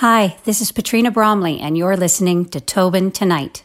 Hi, this is Petrina Bromley, and you're listening to Tobin Tonight.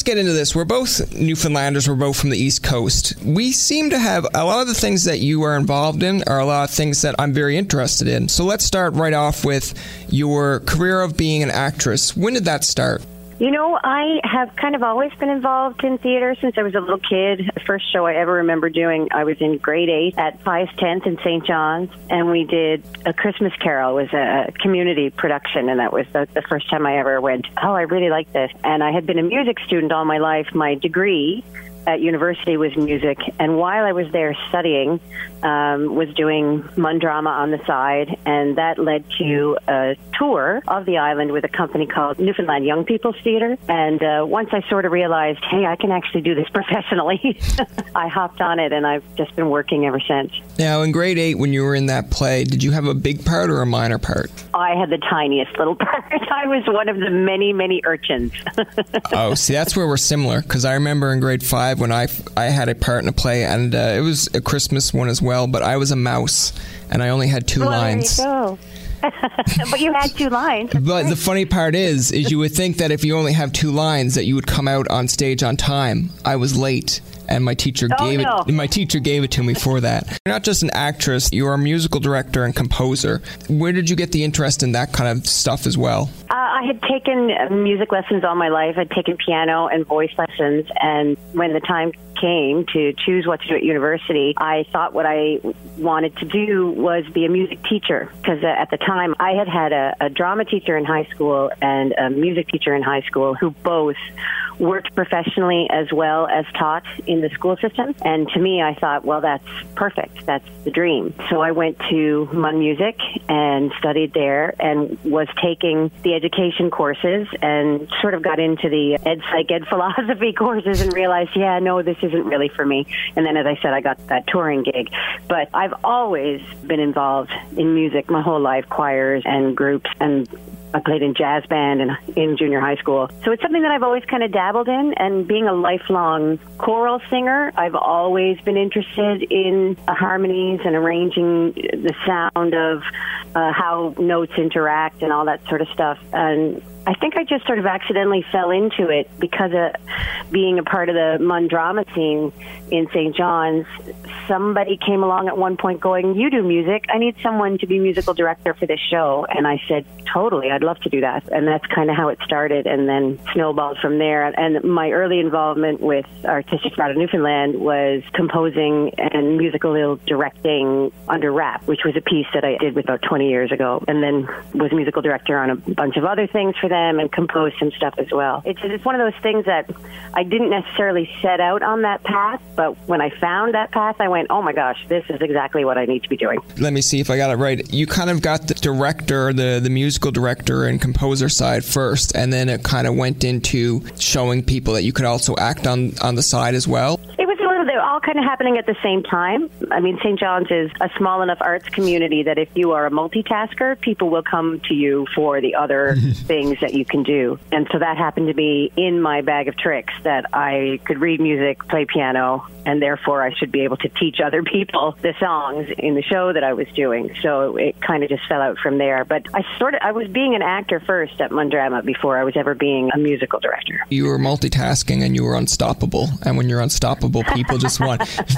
Let's get into this. We're both Newfoundlanders. We're both from the East Coast. We seem to have a lot of the things that you are involved in are a lot of things that I'm very interested in. So let's start right off with your career of being an actress. When did that start? You know, I have kind of always been involved in theater since I was a little kid. The first show I ever remember doing, I was in grade eight at Pius X in St. John's, and we did A Christmas Carol. It was a community production, and that was the, the first time I ever went, oh, I really like this. And I had been a music student all my life. My degree at university was music, and while I was there studying, um, was doing Mun drama on the side, and that led to a tour of the island with a company called Newfoundland Young People's Theater. And uh, once I sort of realized, hey, I can actually do this professionally, I hopped on it, and I've just been working ever since. Now, in grade eight, when you were in that play, did you have a big part or a minor part? I had the tiniest little part. I was one of the many, many urchins. oh, see, that's where we're similar because I remember in grade five when I I had a part in a play, and uh, it was a Christmas one as well. Well, but I was a mouse, and I only had two well, lines. There you go. but you had two lines. But the funny part is, is you would think that if you only have two lines, that you would come out on stage on time. I was late, and my teacher oh, gave no. it. My teacher gave it to me for that. You're not just an actress; you are a musical director and composer. Where did you get the interest in that kind of stuff as well? Uh, I had taken music lessons all my life. I'd taken piano and voice lessons, and when the time came to choose what to do at university, I thought what I wanted to do was be a music teacher because uh, at the time I had had a, a drama teacher in high school and a music teacher in high school who both worked professionally as well as taught in the school system. And to me, I thought, well, that's perfect. That's the dream. So I went to Mun Music and studied there and was taking the education courses and sort of got into the ed psych, ed philosophy courses and realized, yeah, no, this isn't really for me. And then, as I said, I got that touring gig. But I've always been involved in music my whole life, choirs and groups and I played in jazz band and in junior high school. So it's something that I've always kind of dabbled in. And being a lifelong choral singer, I've always been interested in harmonies and arranging the sound of uh, how notes interact and all that sort of stuff. And I think I just sort of accidentally fell into it because of being a part of the Mun drama scene in St. John's. Somebody came along at one point going, You do music. I need someone to be musical director for this show. And I said, Totally, I'd love to do that. And that's kind of how it started and then snowballed from there. And my early involvement with Artistic Theatre Newfoundland was composing and musical directing under rap, which was a piece that I did about 20 years ago. And then was musical director on a bunch of other things for them and compose some stuff as well. It's, it's one of those things that I didn't necessarily set out on that path, but when I found that path, I went, oh my gosh, this is exactly what I need to be doing. Let me see if I got it right. You kind of got the director, the, the musical director and composer side first, and then it kind of went into showing people that you could also act on, on the side as well. It was they're all kind of happening at the same time. I mean, St. John's is a small enough arts community that if you are a multitasker, people will come to you for the other things that you can do. And so that happened to be in my bag of tricks that I could read music, play piano, and therefore I should be able to teach other people the songs in the show that I was doing. So it kind of just fell out from there. But I sort of I was being an actor first at Mun Drama before I was ever being a musical director. You were multitasking and you were unstoppable. And when you're unstoppable, people just want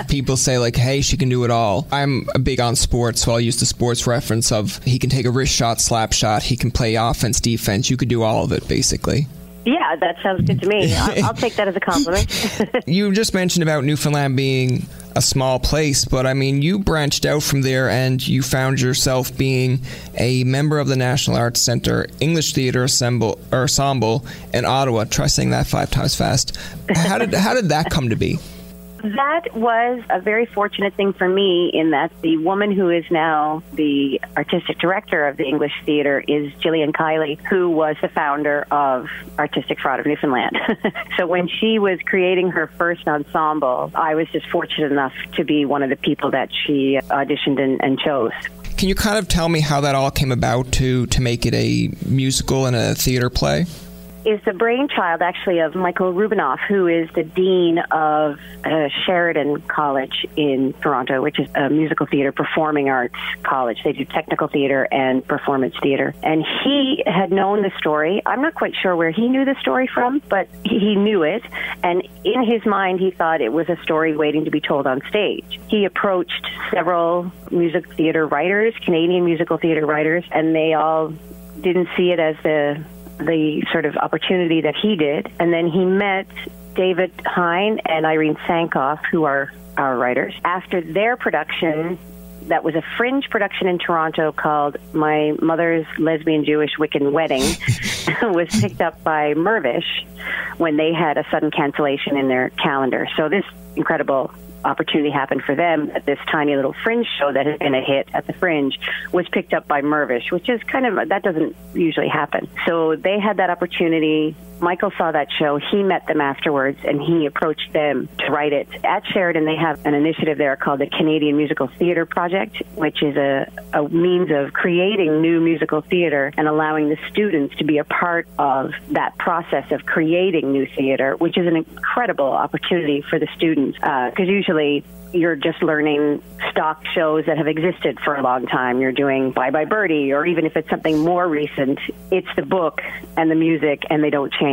people say like, "Hey, she can do it all." I'm a big on sports, so I'll use the sports reference of he can take a wrist shot, slap shot, he can play offense, defense. You could do all of it basically. Yeah, that sounds good to me. I'll, I'll take that as a compliment. you just mentioned about Newfoundland being a small place, but I mean, you branched out from there and you found yourself being a member of the National Arts Centre English Theatre Ensemble, Ensemble in Ottawa. Try saying that five times fast. How did how did that come to be? That was a very fortunate thing for me in that the woman who is now the artistic director of the English Theater is Jillian Keiley, who was the founder of Artistic Fraud of Newfoundland. so when she was creating her first ensemble, I was just fortunate enough to be one of the people that she auditioned and, and chose. Can you kind of tell me how that all came about to to make it a musical and a theater play? Is the brainchild actually of Michael Rubinoff, who is the dean of uh, Sheridan College in Toronto, which is a musical theater performing arts college. They do technical theater and performance theater. And he had known the story. I'm not quite sure where he knew the story from, but he knew it. And in his mind, he thought it was a story waiting to be told on stage. He approached several music theater writers, Canadian musical theater writers, and they all didn't see it as the the sort of opportunity that he did. And then he met David Hein and Irene Sankoff, who are our writers. After their production, that was a fringe production in Toronto called My Mother's Lesbian Jewish Wiccan Wedding, was picked up by Mirvish when they had a sudden cancellation in their calendar. So this incredible opportunity happened for them that this tiny little fringe show that had been a hit at the fringe was picked up by Mirvish, which is kind of that doesn't usually happen. So they had that opportunity. Michael saw that show. He met them afterwards and he approached them to write it. At Sheridan, they have an initiative there called the Canadian Musical Theatre Project, which is a, a means of creating new musical theatre and allowing the students to be a part of that process of creating new theatre, which is an incredible opportunity for the students because uh, usually you're just learning stock shows that have existed for a long time. You're doing Bye Bye Birdie, or even if it's something more recent, it's the book and the music, and they don't change.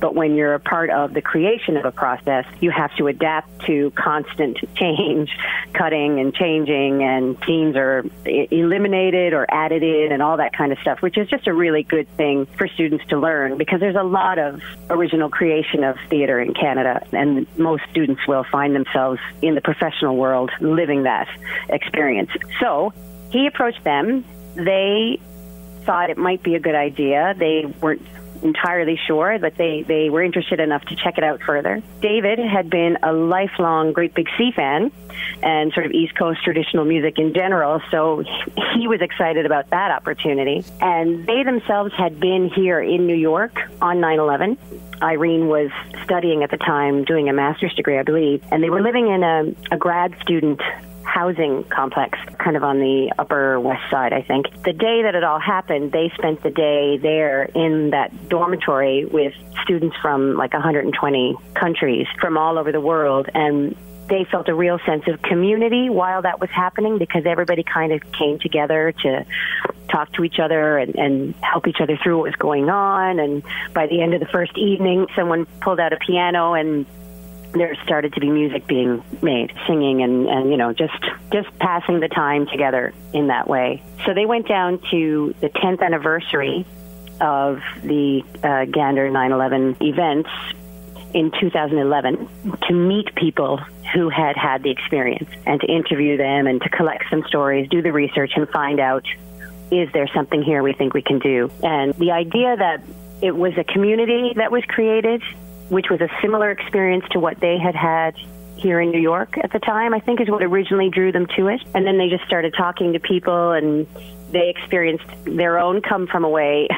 But when you're a part of the creation of a process, you have to adapt to constant change, cutting and changing, and scenes are eliminated or added in, and all that kind of stuff, which is just a really good thing for students to learn because there's a lot of original creation of theater in Canada, and most students will find themselves in the professional world living that experience. So he approached them. They thought it might be a good idea. They weren't entirely sure, but they, they were interested enough to check it out further. David had been a lifelong Great Big Sea fan and sort of East Coast traditional music in general, so he was excited about that opportunity. And they themselves had been here in New York on 9 11. Irene was studying at the time, doing a master's degree, I believe, and they were living in a, a grad student housing complex, kind of on the upper west side, I think. The day that it all happened, they spent the day there in that dormitory with students from like 120 countries from all over the world. And they felt a real sense of community while that was happening because everybody kind of came together to talk to each other and, and help each other through what was going on. And by the end of the first evening, someone pulled out a piano and there started to be music being made, singing and, and you know just just passing the time together in that way. So they went down to the 10th anniversary of the uh, Gander 9/11 events in 2011 to meet people who had had the experience and to interview them and to collect some stories, do the research, and find out is there something here we think we can do. And the idea that it was a community that was created which was a similar experience to what they had had here in New York at the time, I think is what originally drew them to it. And then they just started talking to people and they experienced their own come from away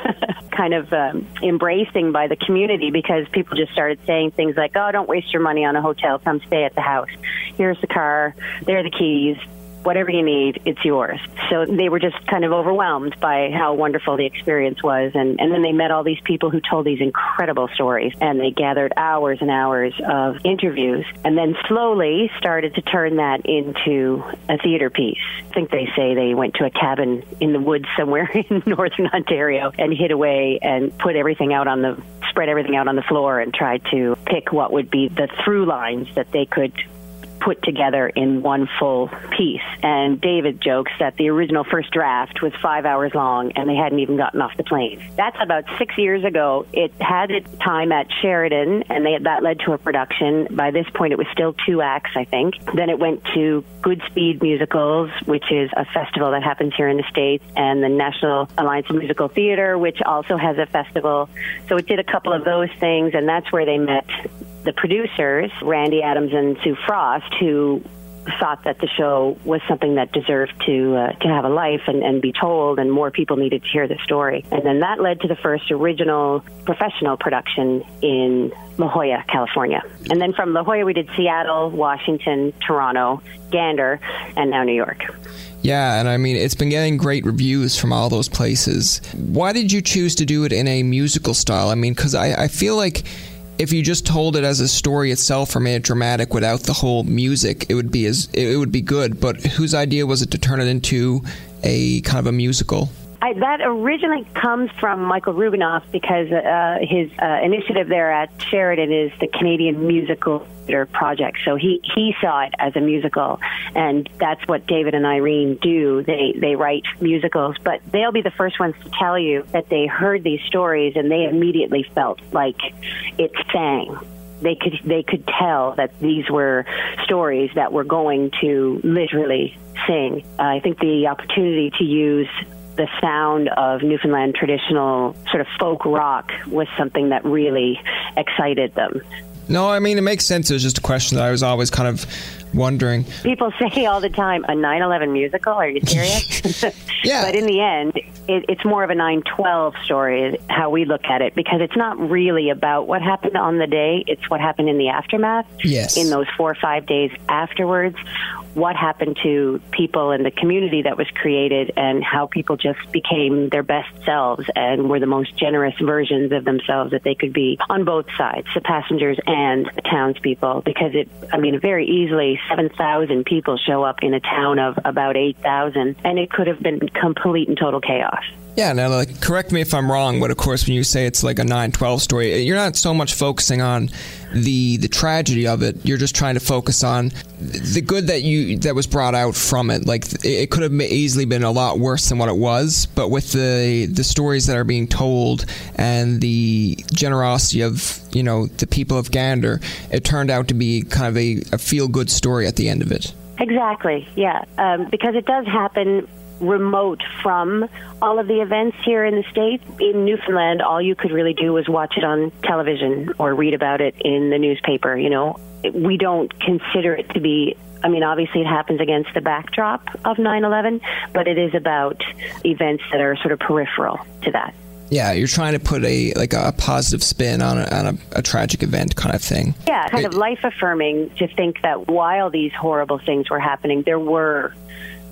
kind of um, embracing by the community because people just started saying things like, oh, don't waste your money on a hotel, come stay at the house. Here's the car, there are the keys, whatever you need, it's yours. So they were just kind of overwhelmed by how wonderful the experience was. And, and then they met all these people who told these incredible stories. And they gathered hours and hours of interviews and then slowly started to turn that into a theater piece. I think they say they went to a cabin in the woods somewhere in northern Ontario and hid away and put everything out on the spread everything out on the floor and tried to pick what would be the through lines that they could put together in one full piece. And David jokes that the original first draft was five hours long and they hadn't even gotten off the plane. That's about six years ago. It had its time at Sheridan and they, that led to a production. By this point, it was still two acts, I think. Then it went to Goodspeed Musicals, which is a festival that happens here in the States, and the National Alliance of Musical Theater, which also has a festival. So it did a couple of those things, and that's where they met the producers, Randy Adams and Sue Frost, who thought that the show was something that deserved to uh, to have a life and, and be told, and more people needed to hear the story. And then that led to the first original professional production in La Jolla, California. And then from La Jolla, we did Seattle, Washington, Toronto, Gander, and now New York. Yeah, and I mean, it's been getting great reviews from all those places. Why did you choose to do it in a musical style? I mean, because I, I feel like if you just told it as a story itself or made it dramatic without the whole music, it would be as it would be good. But whose idea was it to turn it into a kind of a musical? I, that originally comes from Michael Rubinoff because uh, his uh, initiative there at Sheridan is the Canadian Musical Theater Project. So he, he saw it as a musical, and that's what David and Irene do. They they write musicals, but they'll be the first ones to tell you that they heard these stories and they immediately felt like it sang they could they could tell that these were stories that were going to literally sing. Uh, I think the opportunity to use the sound of Newfoundland traditional sort of folk rock was something that really excited them. No, I mean, it makes sense. It was just a question that I was always kind of wondering. People say all the time, a 9 11 musical? Are you serious? yeah. but in the end, it, it's more of a 9 12 story, how we look at it, because it's not really about what happened on the day, it's what happened in the aftermath. Yes. In those four or five days afterwards, what happened to people in the community that was created and how people just became their best selves and were the most generous versions of themselves that they could be on both sides, the passengers and the townspeople. Because it, I mean, very easily 7,000 people show up in a town of about 8,000 and it could have been complete and total chaos. Yeah, now like correct me if I'm wrong, but of course when you say it's like a 9/12 story, you're not so much focusing on the the tragedy of it. You're just trying to focus on the good that you that was brought out from it. Like it could have easily been a lot worse than what it was, but with the the stories that are being told and the generosity of you know the people of Gander, it turned out to be kind of a, a feel good story at the end of it. Exactly, yeah, um, because it does happen remote from all of the events here in the state. In Newfoundland, all you could really do was watch it on television or read about it in the newspaper. You know, we don't consider it to be. I mean, obviously, it happens against the backdrop of 9 11, but it is about events that are sort of peripheral to that. Yeah, you're trying to put a like a positive spin on a, on a, a tragic event kind of thing. Yeah, kind it, of life affirming to think that while these horrible things were happening, there were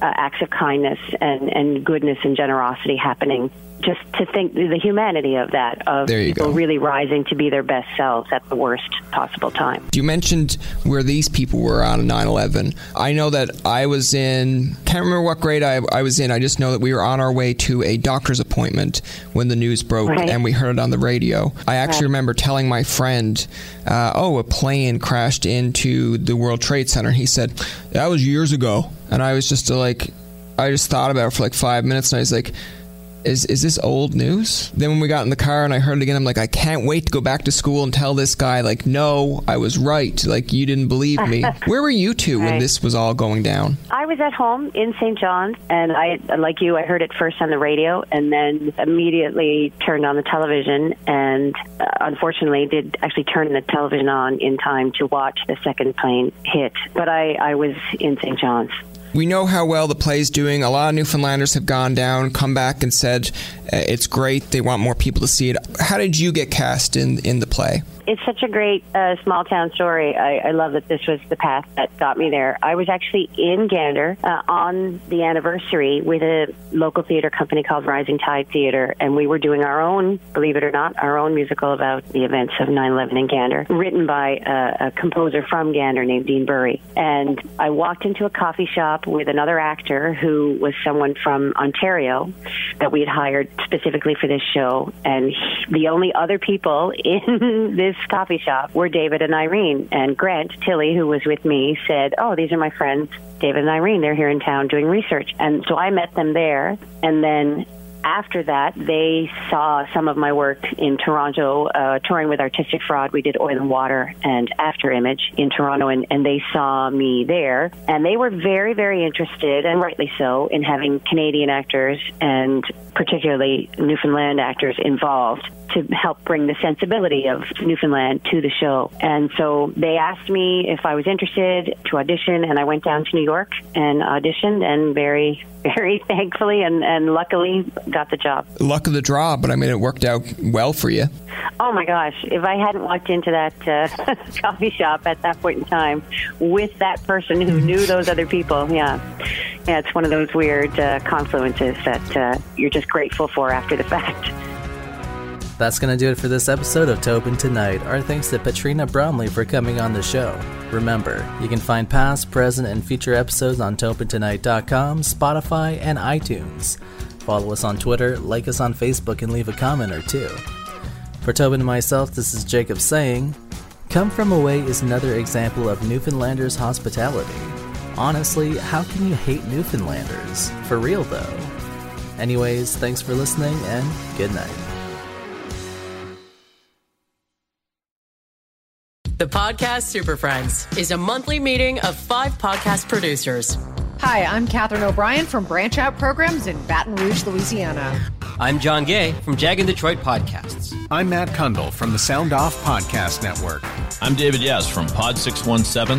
uh, acts of kindness and, and goodness and generosity happening. Just to think the humanity of that, of people go. really rising to be their best selves at the worst possible time. You mentioned where these people were on 9 11. I know that I was in, can't remember what grade I, I, was in. I just know that we were on our way to a doctor's appointment when the news broke right. and we heard it on the radio. I actually right. remember telling my friend, uh, oh, a plane crashed into the World Trade Center. He said, that was years ago. And I was just like, I just thought about it for like five minutes, and I was like, is is this old news? Then when we got in the car and I heard it again, I'm like, I can't wait to go back to school and tell this guy, like, no, I was right. Like, you didn't believe me. Where were you two right. when this was all going down? I was at home in St. John's, and I, like you, I heard it first on the radio, and then immediately turned on the television, and uh, unfortunately did actually turn the television on in time to watch the second plane hit. But I, I was in St. John's. We know how well the play's doing. A lot of Newfoundlanders have gone down, come back, and said uh, it's great. They want more people to see it. How did you get cast in in the play? it's such a great uh, small town story. I, I love that this was the path that got me there. I was actually in Gander uh, on the anniversary with a local theater company called Rising Tide Theater, and we were doing our own, believe it or not, our own musical about the events of 9/11 in Gander, written by a, a composer from Gander named Dean Burry. And I walked into a coffee shop with another actor who was someone from Ontario that we had hired specifically for this show, and he, the only other people in this coffee shop were David and Irene. And Grant Tilly, who was with me, said, Oh, these are my friends, David and Irene. They're here in town doing research. And so I met them there. And then after that, they saw some of my work in Toronto, uh, touring with Artistic Fraud. We did Oil and Water and After Image in Toronto, and, and they saw me there. And they were very, very interested, and rightly so, in having Canadian actors and particularly Newfoundland actors involved to help bring the sensibility of Newfoundland to the show. And so they asked me if I was interested to audition, and I went down to New York and auditioned, and very, very thankfully and, and luckily got the job. Luck of the draw, but I mean, it worked out well for you. Oh my gosh, if I hadn't walked into that uh, coffee shop at that point in time with that person who knew those other people, yeah. Yeah, it's one of those weird uh, confluences that uh, you're just grateful for after the fact. That's going to do it for this episode of Tobin Tonight. Our thanks to Petrina Bromley for coming on the show. Remember, you can find past, present, and future episodes on TobinTonight.com, Spotify, and iTunes. Follow us on Twitter, like us on Facebook, and leave a comment or two. For Tobin and myself, this is Jacob saying, Come From Away is another example of Newfoundlanders' hospitality. Honestly, how can you hate Newfoundlanders? For real, though. Anyways, thanks for listening, and good night. The Podcast Super Friends is a monthly meeting of five podcast producers. Hi, I'm Katherine O'Brien from Branch Out Programs in Baton Rouge, Louisiana. I'm John Gay from Jag and Detroit Podcasts. I'm Matt Cundill from the Sound Off Podcast Network. I'm David Yas from Pod 617,